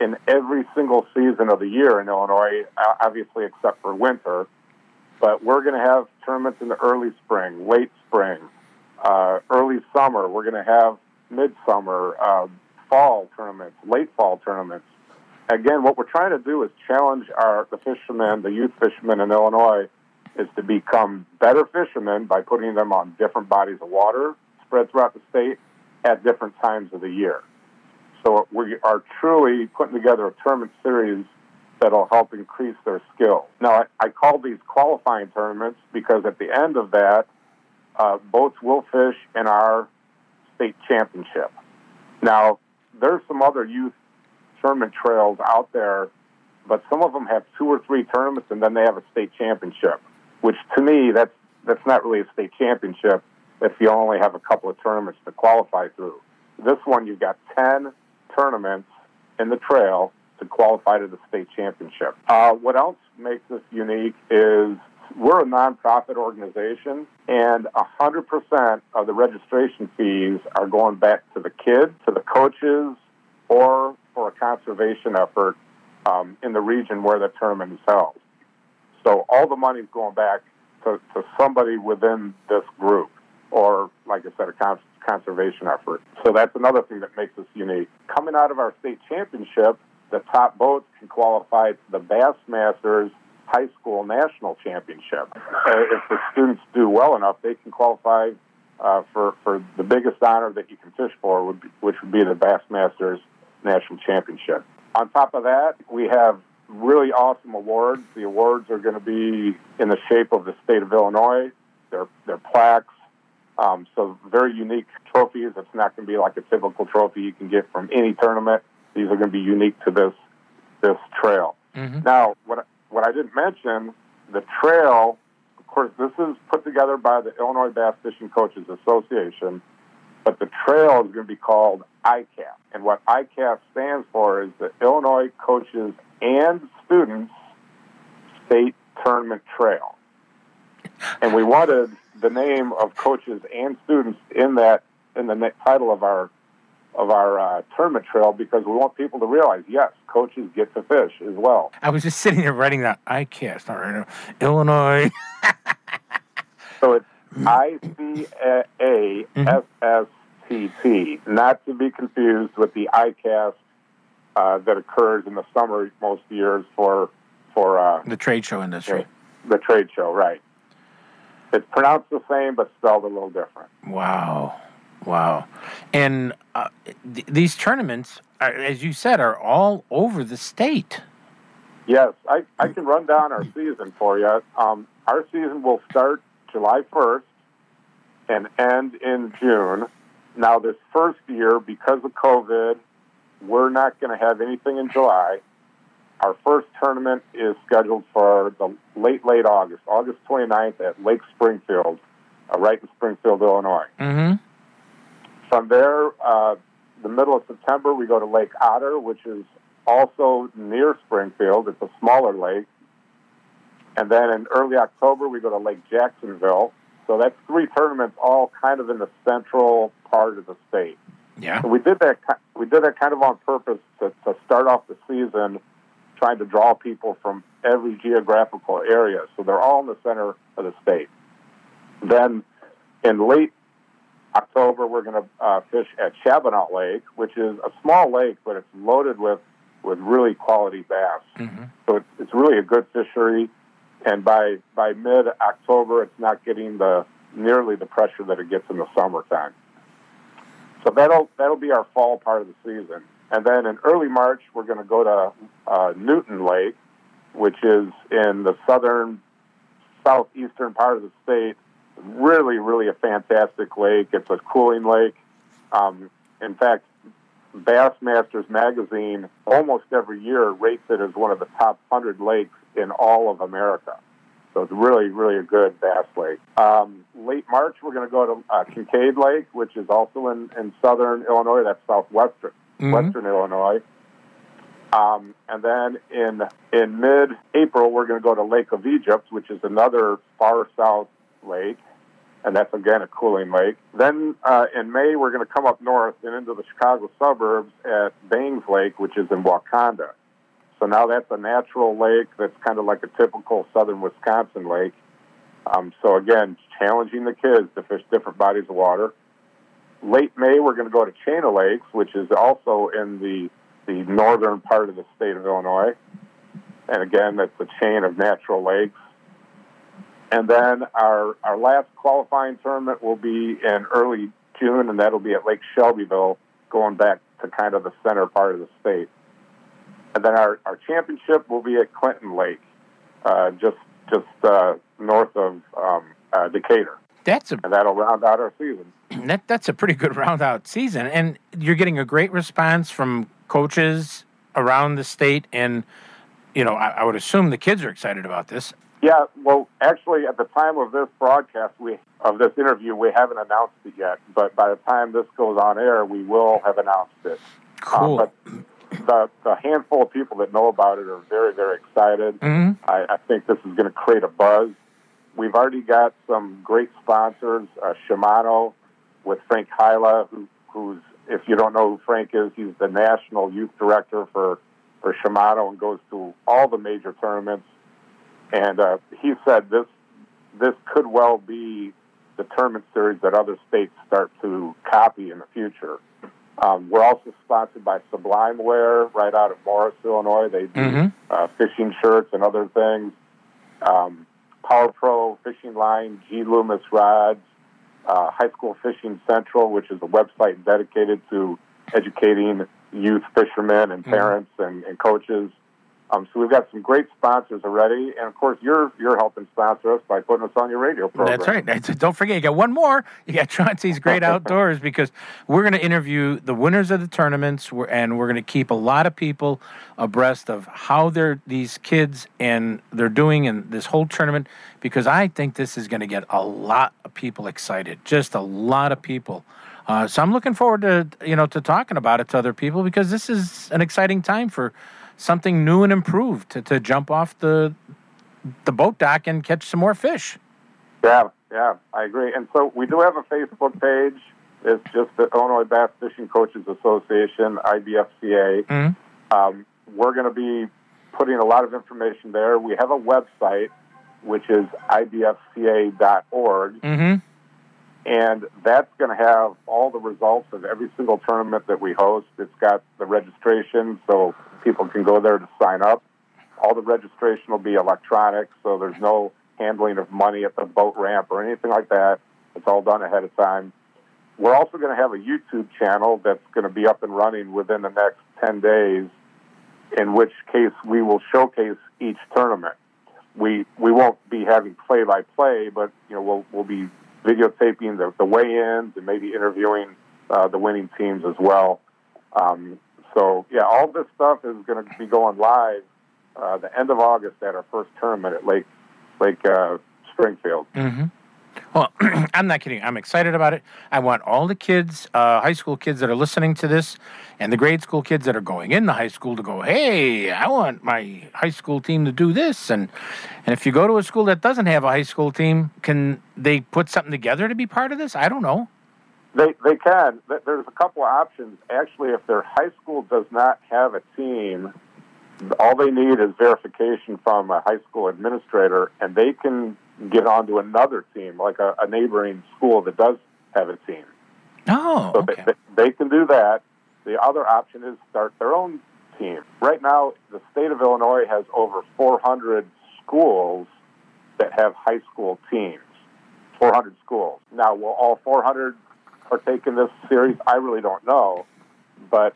in every single season of the year in Illinois, obviously except for winter. But we're going to have tournaments in the early spring, late spring, uh, early summer. We're going to have midsummer, uh, fall tournaments, late fall tournaments. Again, what we're trying to do is challenge our the fishermen, the youth fishermen in Illinois, is to become better fishermen by putting them on different bodies of water spread throughout the state at different times of the year. So we are truly putting together a tournament series that'll help increase their skill. Now, I, I call these qualifying tournaments because at the end of that, uh, boats will fish in our state championship. Now, there's some other youth tournament trails out there, but some of them have two or three tournaments and then they have a state championship, which to me, that's, that's not really a state championship if you only have a couple of tournaments to qualify through. This one, you've got 10 tournaments in the trail to qualify to the state championship. Uh, what else makes this unique is we're a nonprofit organization, and 100% of the registration fees are going back to the kids, to the coaches, or for a conservation effort um, in the region where the tournament is held. So all the money is going back to, to somebody within this group, or like I said, a cons- conservation effort. So that's another thing that makes us unique. Coming out of our state championship, the top boats can qualify to the Bassmasters High School National Championship. Uh, if the students do well enough, they can qualify uh, for for the biggest honor that you can fish for, would be, which would be the Bassmasters National Championship. On top of that, we have really awesome awards. The awards are going to be in the shape of the state of Illinois. They're they're plaques. Um, so very unique trophies. It's not going to be like a typical trophy you can get from any tournament. These are going to be unique to this this trail. Now, what what I didn't mention, the trail. Of course, this is put together by the Illinois Bass Fishing Coaches Association, but the trail is going to be called ICAST. And what ICAST stands for is the Illinois Coaches and Students State Tournament Trail. And we wanted the name of coaches and students in that in the title of our of our uh, tournament trail because we want people to realize yes, coaches get to fish as well. I was just sitting there writing that ICAST. All right, Illinois. So it's I C A S S T T, not to be confused with the ICAST uh, that occurs in the summer most years for for uh, the trade show industry. the trade show, right? It's pronounced the same but spelled a little different. Wow, wow, and uh, th- these tournaments, are, as you said, are all over the state. Yes, I, I can run down our season for you. Um, our season will start July 1st and end in June. Now, this first year, because of COVID, we're not going to have anything in July. Our first tournament is scheduled for the late, late August, August 29th at Lake Springfield, uh, right in Springfield, Illinois. Mm-hmm. From there, uh, the middle of September, we go to Lake Otter, which is also near Springfield. It's a smaller lake. And then in early October, we go to Lake Jacksonville. So that's three tournaments, all kind of in the central part of the state. Yeah. So we did that. We did that kind of on purpose to, to start off the season, trying to draw people from every geographical area. So they're all in the center of the state. Then in late October, we're going to uh, fish at Shabbona Lake, which is a small lake, but it's loaded with, with really quality bass. So it's, it's really a good fishery. And by, by mid October, it's not getting the nearly the pressure that it gets in the summertime. So that'll that'll be our fall part of the season. And then in early March, we're going to go to uh, Newton Lake, which is in the southern southeastern part of the state. Really, really a fantastic lake. It's a cooling lake. Um, in fact, Bassmasters magazine almost every year rates it as one of the top 100 lakes in all of America. So it's really, really a good bass lake. Um, late March, we're going to go to uh, Kincaid Lake, which is also in, in southern Illinois. That's southwestern western Illinois. Um, and then in in mid April, we're going to go to Lake of Egypt, which is another far south lake, and that's again a cooling lake. Then uh, in May, we're going to come up north and into the Chicago suburbs at Bangs Lake, which is in Wauconda. So now that's a natural lake that's kind of like a typical southern Wisconsin lake. Um, so again, challenging the kids to fish different bodies of water. Late May, we're going to go to Chain of Lakes, which is also in the the northern part of the state of Illinois. And again, that's a chain of natural lakes. And then our our last qualifying tournament will be in early June, and that'll be at Lake Shelbyville, going back to kind of the center part of the state. And then our, our championship will be at Clinton Lake, uh, just just uh, north of um, uh, Decatur. That's a and that'll round out our season. that that's a pretty good round out season, and you're getting a great response from coaches around the state, and you know I, I would assume the kids are excited about this. Yeah, well, actually, at the time of this broadcast, we of this interview, we haven't announced it yet. But by the time this goes on air, we will have announced it. Cool. Uh, but the, the handful of people that know about it are very, very excited. Mhm. I, I think this is going to create a buzz. We've already got some great sponsors. Uh, Shimano with Frank Hyla, who, who's if you don't know who Frank is, he's the national youth director for for Shimano and goes to all the major tournaments. And uh, he said this this could well be the tournament series that other states start to copy in the future. Um, we're also sponsored by Sublime Wear right out of Morris, Illinois. They do Mhm. uh, fishing shirts and other things. Um, Power Pro Fishing Line, G Loomis Rods, uh, High School Fishing Central, which is a website dedicated to educating youth fishermen and parents and, and coaches. Um, so we've got some great sponsors already, and of course, you're you're helping sponsor us by putting us on your radio program. That's right. Don't forget, you got one more. You got Chauncey's Great Outdoors because we're going to interview the winners of the tournaments, and we're going to keep a lot of people abreast of how they're these kids and they're doing in this whole tournament. Because I think this is going to get a lot of people excited, just a lot of people. Uh, so I'm looking forward to you know to talking about it to other people because this is an exciting time for something new and improved to, to jump off the the boat dock and catch some more fish. Yeah, yeah, I agree. And so we do have a Facebook page. It's just the Illinois Bass Fishing Coaches Association, IBFCA. Mm-hmm. Um, we're going to be putting a lot of information there. We have a website, which is ibfca.org, Mm-hmm. And that's going to have all the results of every single tournament that we host. It's got the registration, so people can go there to sign up. All the registration will be electronic, so there's no handling of money at the boat ramp or anything like that. It's all done ahead of time. We're also going to have a YouTube channel that's going to be up and running within the next 10 days. in which case we will showcase each tournament. We we won't be having play by play, but you know we'll we'll be videotaping the, the weigh-ins and maybe interviewing uh, the winning teams as well. Um, so yeah, all this stuff is going to be going live uh, the end of August at our first tournament at Lake Lake uh, Springfield. Mm-hmm. Well, I'm not kidding. I'm excited about it. I want all the kids, uh, high school kids that are listening to this, and the grade school kids that are going into high school to go, hey, I want my high school team to do this. And and if you go to a school that doesn't have a high school team, can they put something together to be part of this? I don't know. They they can. There's a couple of options. Actually, if their high school does not have a team, all they need is verification from a high school administrator, and they can get onto another team, like a, a neighboring school that does have a team. Oh, So they, they, they can do that. The other option is start their own team. Right now, the state of Illinois has over 400 schools that have high school teams. 400 schools. Now, will all 400 partake in this series? I really don't know, but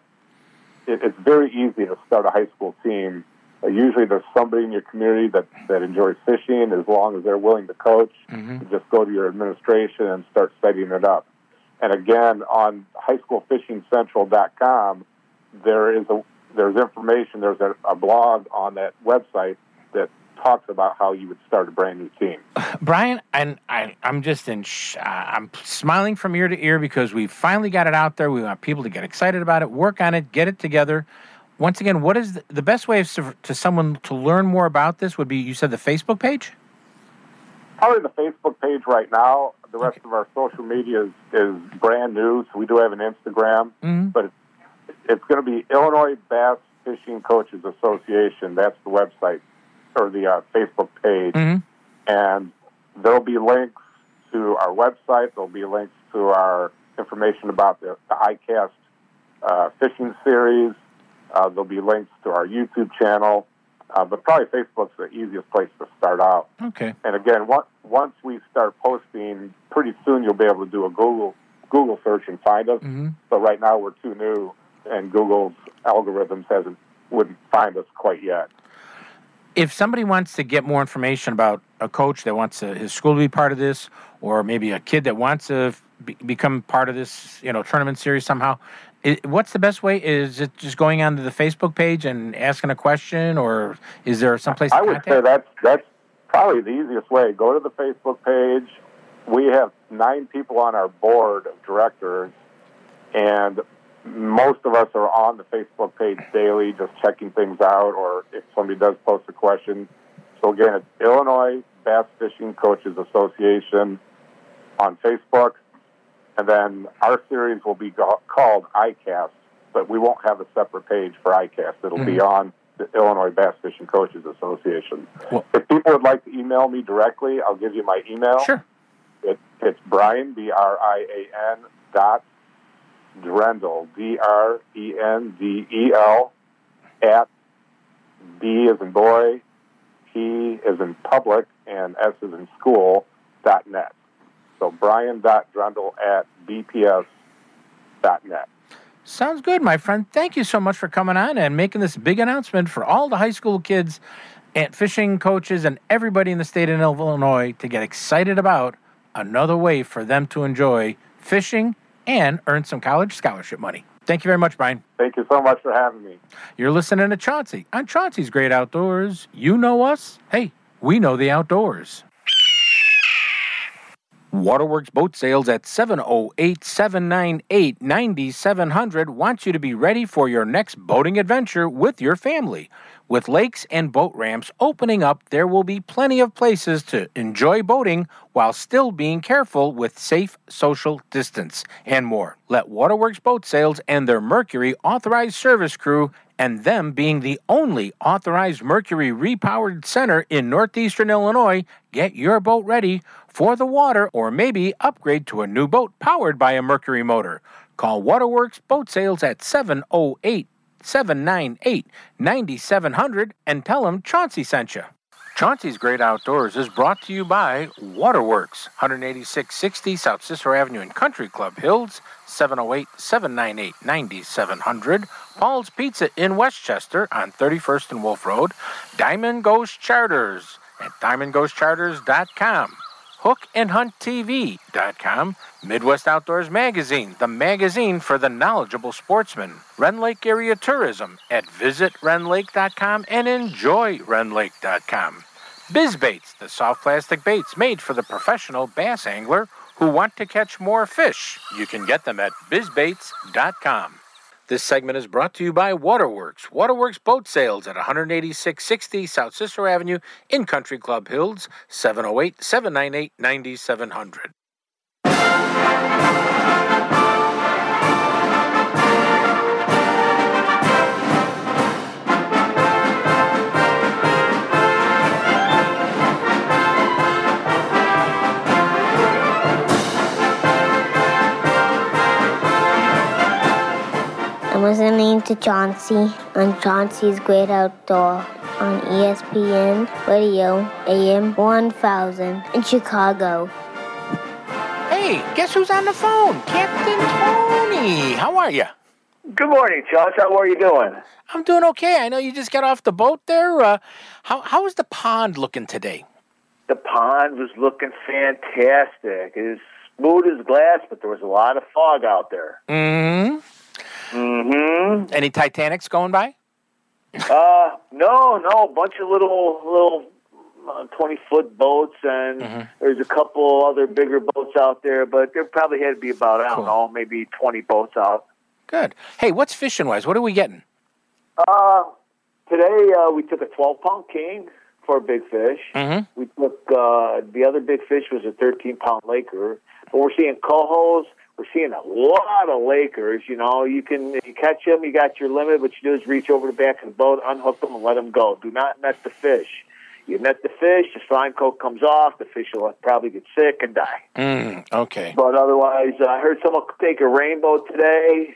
it, it's very easy to start a high school team. Uh, usually, there's somebody in your community that, that enjoys fishing. As long as they're willing to coach, you just go to your administration and start setting it up. And again, on highschoolfishingcentral.com, there is a there's information. There's a, a blog on that website that talks about how you would start a brand new team. Brian, and I, I'm just in. Sh- uh, I'm smiling from ear to ear because we finally got it out there. We want people to get excited about it, work on it, get it together. Once again, what is the, the best way s- to someone to learn more about this? Would be you said the Facebook page. Probably the Facebook page right now. The rest of our social media is, is brand new, so we do have an Instagram, Mhm. but it's, it's going to be Illinois Bass Fishing Coaches Association. That's the website or the uh, Facebook page, Mhm. and there'll be links to our website. There'll be links to our information about the, the ICAST uh, fishing series. Uh, there'll be links to our YouTube channel, uh, but probably Facebook's the easiest place to start out. Okay. And again, once once we start posting, pretty soon you'll be able to do a Google Google search and find us. Mhm. But right now we're too new, and Google's algorithms hasn't wouldn't find us quite yet. if somebody wants to get more information about a coach that wants to, his school to be part of this, or maybe a kid that wants to be, become part of this, you know, tournament series somehow, i what's the best way? Is it just going onto the Facebook page and asking a question, or is there someplace? I would contact? say that's that's probably the easiest way. Go to the Facebook page. We have nine people on our board of directors, and most of us are on the Facebook page daily, just checking things out, or if somebody does post a question. So again, it's Illinois Bass Fishing Coaches Association on Facebook, and then our series will be go- called ICAST, but we won't have a separate page for ICAST. It'll be Mhm. on the Illinois Bass Fishing Coaches Association. if people would like to email me directly, I'll give you my email. Sure. It, it's Brian, B R I A N dot Drendel, D R E N D E L, at B as in boy, P as in public, and S as in school, dot net. So Brian dot at BPS dot net. Sounds good, my friend. Thank you so much for coming on and making this big announcement for all the high school kids and fishing coaches and everybody in the state of Illinois to get excited about another way for them to enjoy fishing and earn some college scholarship money. Thank you very much, Brian. Thank you so much for having me. You're listening to Chauncey on Chauncey's Great Outdoors. You know us. Hey, we know the outdoors. Waterworks Boat Sales at 708 798 9700 wants you to be ready for your next boating adventure with your family. With lakes and boat ramps opening up, there will be plenty of places to enjoy boating while still being careful with safe social distance and more. Let Waterworks Boat Sales and their Mercury authorized service crew and them being the only authorized Mercury repowered center in northeastern Illinois, get your boat ready for the water or maybe upgrade to a new boat powered by a Mercury motor. Call Waterworks Boat Sales at 708 798 9700 and tell them Chauncey sent you. Chauncey's Great Outdoors is brought to you by Waterworks, 18660 South Cicero Avenue in Country Club Hills, 708 798 9700. Paul's Pizza in Westchester on 31st and Wolf Road. Diamond Ghost Charters at diamondghostcharters.com. HookandHuntTV.com. Midwest Outdoors Magazine, the magazine for the knowledgeable sportsman. Rend Lake Area Tourism at visitrendlake.com and enjoyrendlake.com. BizBaits, the soft plastic baits made for the professional bass angler who want to catch more fish. You can get them at bizbaits.com. This segment is brought to you by Waterworks. Waterworks Boat Sales at 18660 South Cicero Avenue in Country Club Hills, 708 798 9700. I'm listening to Chauncey on Chauncey's Great Outdoor on ESPN Radio AM 1000 in Chicago. Hey, guess who's on the phone? Captain Tony. How are you? Good morning, Josh. How are you doing? I'm doing okay. I know you just got off the boat there. Uh, how how is the pond looking today? The pond was looking fantastic. It was smooth as glass, but there was a lot of fog out there. Mm-hmm. Mm-hmm. Any Titanics going by? Uh, no, no, a bunch of little little uh, twenty foot boats, and there's a couple other bigger boats out there, but there probably had to be about I don't know, maybe twenty boats out. Good. Hey, what's fishing wise? What are we getting? Uh, today uh, we took a twelve pound king for a big fish. Mm-hmm. We took uh, the other big fish was a 13 pound laker. But we're seeing cohos. We're seeing a lot of lakers. You know, you can you catch them. You got your limit. What you do is reach over the back of the boat, unhook them, and let them go. Do not net the fish. You net the fish, the slime coat comes off. The fish will probably get sick and die. Mm, okay. But otherwise, uh, I heard someone take a rainbow today.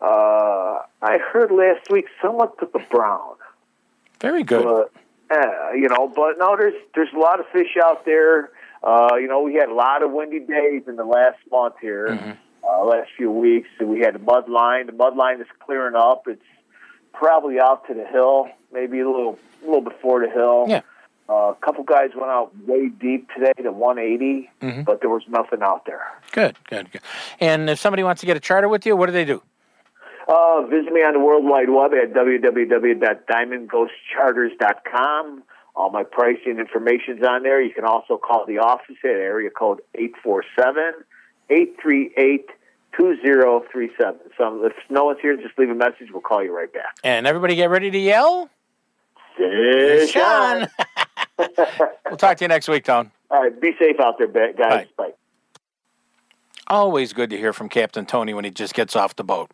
Uh, I heard last week someone took a brown. Very good. But, uh, you know, but no, there's there's a lot of fish out there. Uh, you know, we had a lot of windy days in the last month here, Mm-hmm. uh, last few weeks. We had the mud line. The mud line is clearing up. It's probably out to the hill, maybe a little a little before the hill. Yeah. Uh, a couple guys went out way deep today to 180, Mhm. but there was nothing out there. Good, good, good. And if somebody wants to get a charter with you, what do they do? Uh, visit me on the World Wide Web at www.diamondghostcharters.com. All my pricing information's on there. You can also call the office at area code 847-838-2037. So if no one's here, just leave a message. We'll call you right back. And everybody get ready to yell. On. We'll talk to you next week, Tone. All right, be safe out there, guys. Bye. Always good to hear from Captain Tony when he just gets off the boat.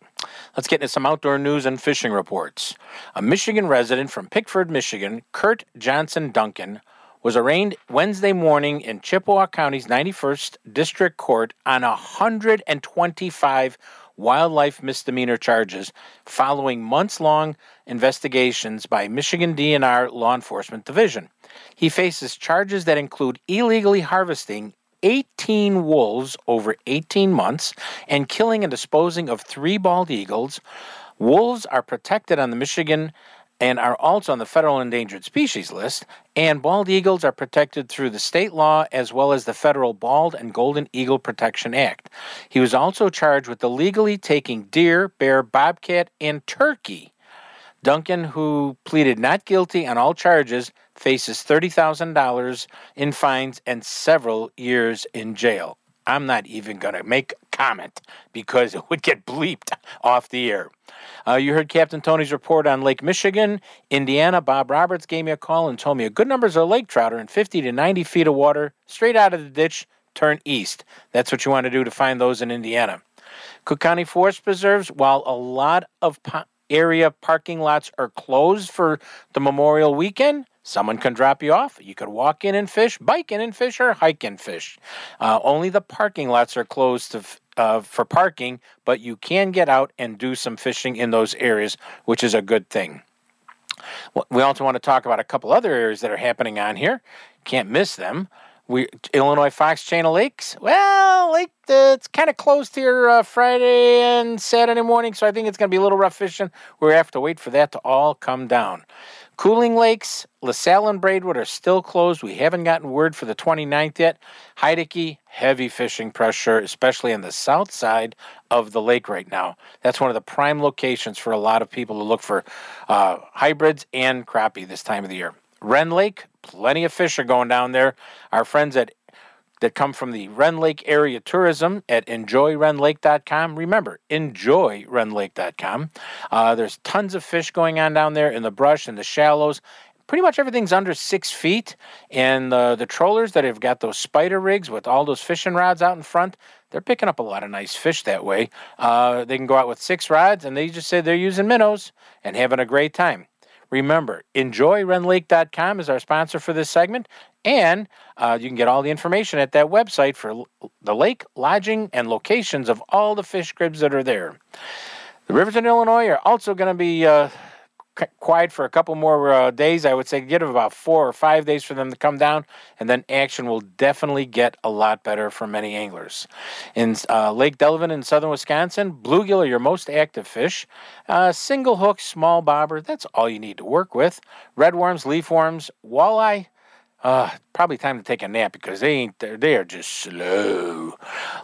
Let's get into some outdoor news and fishing reports. A Michigan resident from Pickford, Michigan, Kurt Johnson Duncan, was arraigned Wednesday morning in Chippewa County's 91st District Court on 125 wildlife misdemeanor charges following months long investigations by Michigan DNR Law Enforcement Division. He faces charges that include illegally harvesting 18 wolves over 18 months and killing and disposing of three bald eagles. Wolves are protected on the Michigan and are also on the federal endangered species list, and bald eagles are protected through the state law as well as the federal Bald and Golden Eagle Protection Act. He was also charged with illegally taking deer, bear, bobcat, and turkey. Duncan, who pleaded not guilty on all charges, faces $30,000 in fines and several years in jail. I'm not even going to make a comment because it would get bleeped off the air. Uh, you heard Captain Tony's report on Lake Michigan, Indiana. Bob Roberts gave me a call and told me a good numbers of lake trout are in 50 to 90 feet of water, straight out of the ditch, turn east. That's what you want to do to find those in Indiana. Cook County Forest Preserves, while a lot of po- area parking lots are closed for the Memorial weekend, someone can drop you off. You could walk in and fish, bike in and fish, or hike and fish. Uh, only the parking lots are closed to, uh, for parking, but you can get out and do some fishing in those areas, which is a good thing. We also want to talk about a couple other areas that are happening on here. Can't miss them. We Illinois Fox Chain of Lakes. Well, Lake uh, it's kind of closed here uh, Friday and Saturday morning, so I think it's going to be a little rough fishing. We have to wait for that to all come down. Cooling Lakes, LaSalle and Braidwood are still closed. We haven't gotten word for the 29th yet. Heidecke, heavy fishing pressure, especially on the south side of the lake right now. That's one of the prime locations for a lot of people to look for uh, hybrids and crappie this time of the year. Rend Lake, plenty of fish are going down there. Our friends at that come from the Rend Lake area tourism at enjoyrendlake.com. Remember, enjoyrendlake.com. Uh, there's tons of fish going on down there in the brush and the shallows. Pretty much everything's under six feet, and the the trollers that have got those spider rigs with all those fishing rods out in front, they're picking up a lot of nice fish that way. Uh, they can go out with six rods, and they just say they're using minnows and having a great time. Remember, enjoyrendlake.com is our sponsor for this segment, and uh, you can get all the information at that website for l- the lake, lodging, and locations of all the fish cribs that are there. The rivers in Illinois are also going to be uh, qu- quiet for a couple more uh, days. I would say give it about four or five days for them to come down, and then action will definitely get a lot better for many anglers. In uh, Lake Delavan in southern Wisconsin, bluegill are your most active fish. Uh, single hook, small bobber, that's all you need to work with. Red worms, leaf worms, walleye. Uh, probably time to take a nap because they ain't they're, they are just slow.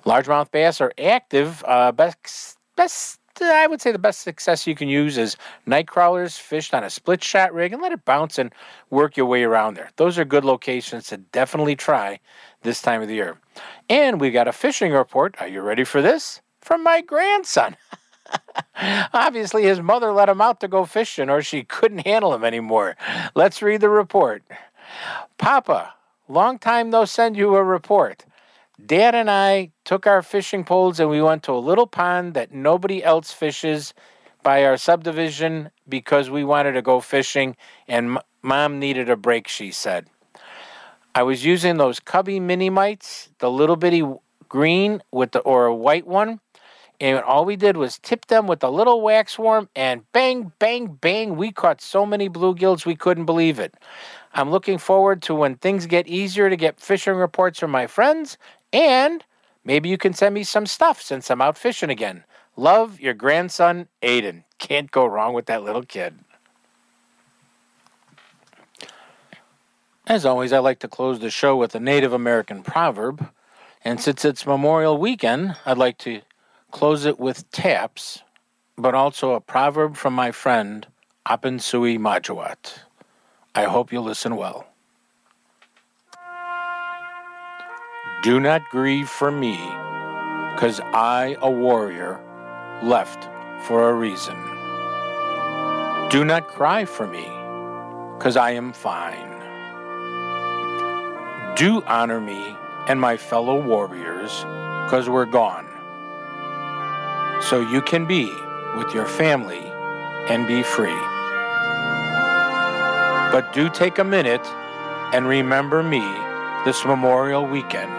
Largemouth bass are active. Uh, best best Uh, I would say the best success you can use is night crawlers fished on a split shot rig and let it bounce and work your way around there. Those are good locations to definitely try this time of the year. And we've got a fishing report. Are you ready for this? From my grandson. Obviously, his mother let him out to go fishing or she couldn't handle him anymore. Let's read the report. Papa, long time no send you a report. Dad and I took our fishing poles and we went to a little pond that nobody else fishes by our subdivision because we wanted to go fishing and m- mom needed a break, she said. I was using those cubby mini mites, the little bitty green with the or a white one, and all we did was tip them with a little wax worm and bang, bang, bang, we caught so many bluegills we couldn't believe it. I'm looking forward to when things get easier to get fishing reports from my friends, and maybe you can send me some stuff since I'm out fishing again. Love your grandson, Aiden. Can't go wrong with that little kid. As always, I like to close the show with a Native American proverb. And since it's Memorial Weekend, I'd like to close it with taps, but also a proverb from my friend, Apensui Majawat. I hope you listen well. Do not grieve for me, because I, a warrior, left for a reason. Do not cry for me, because I am fine. Do honor me and my fellow warriors, because we're gone. So you can be with your family and be free. But do take a minute and remember me this Memorial Weekend,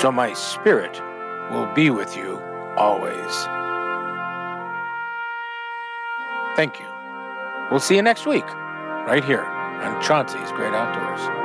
so my spirit will be with you always. Thank you. We'll see you next week, right here on Chauncey's Great Outdoors.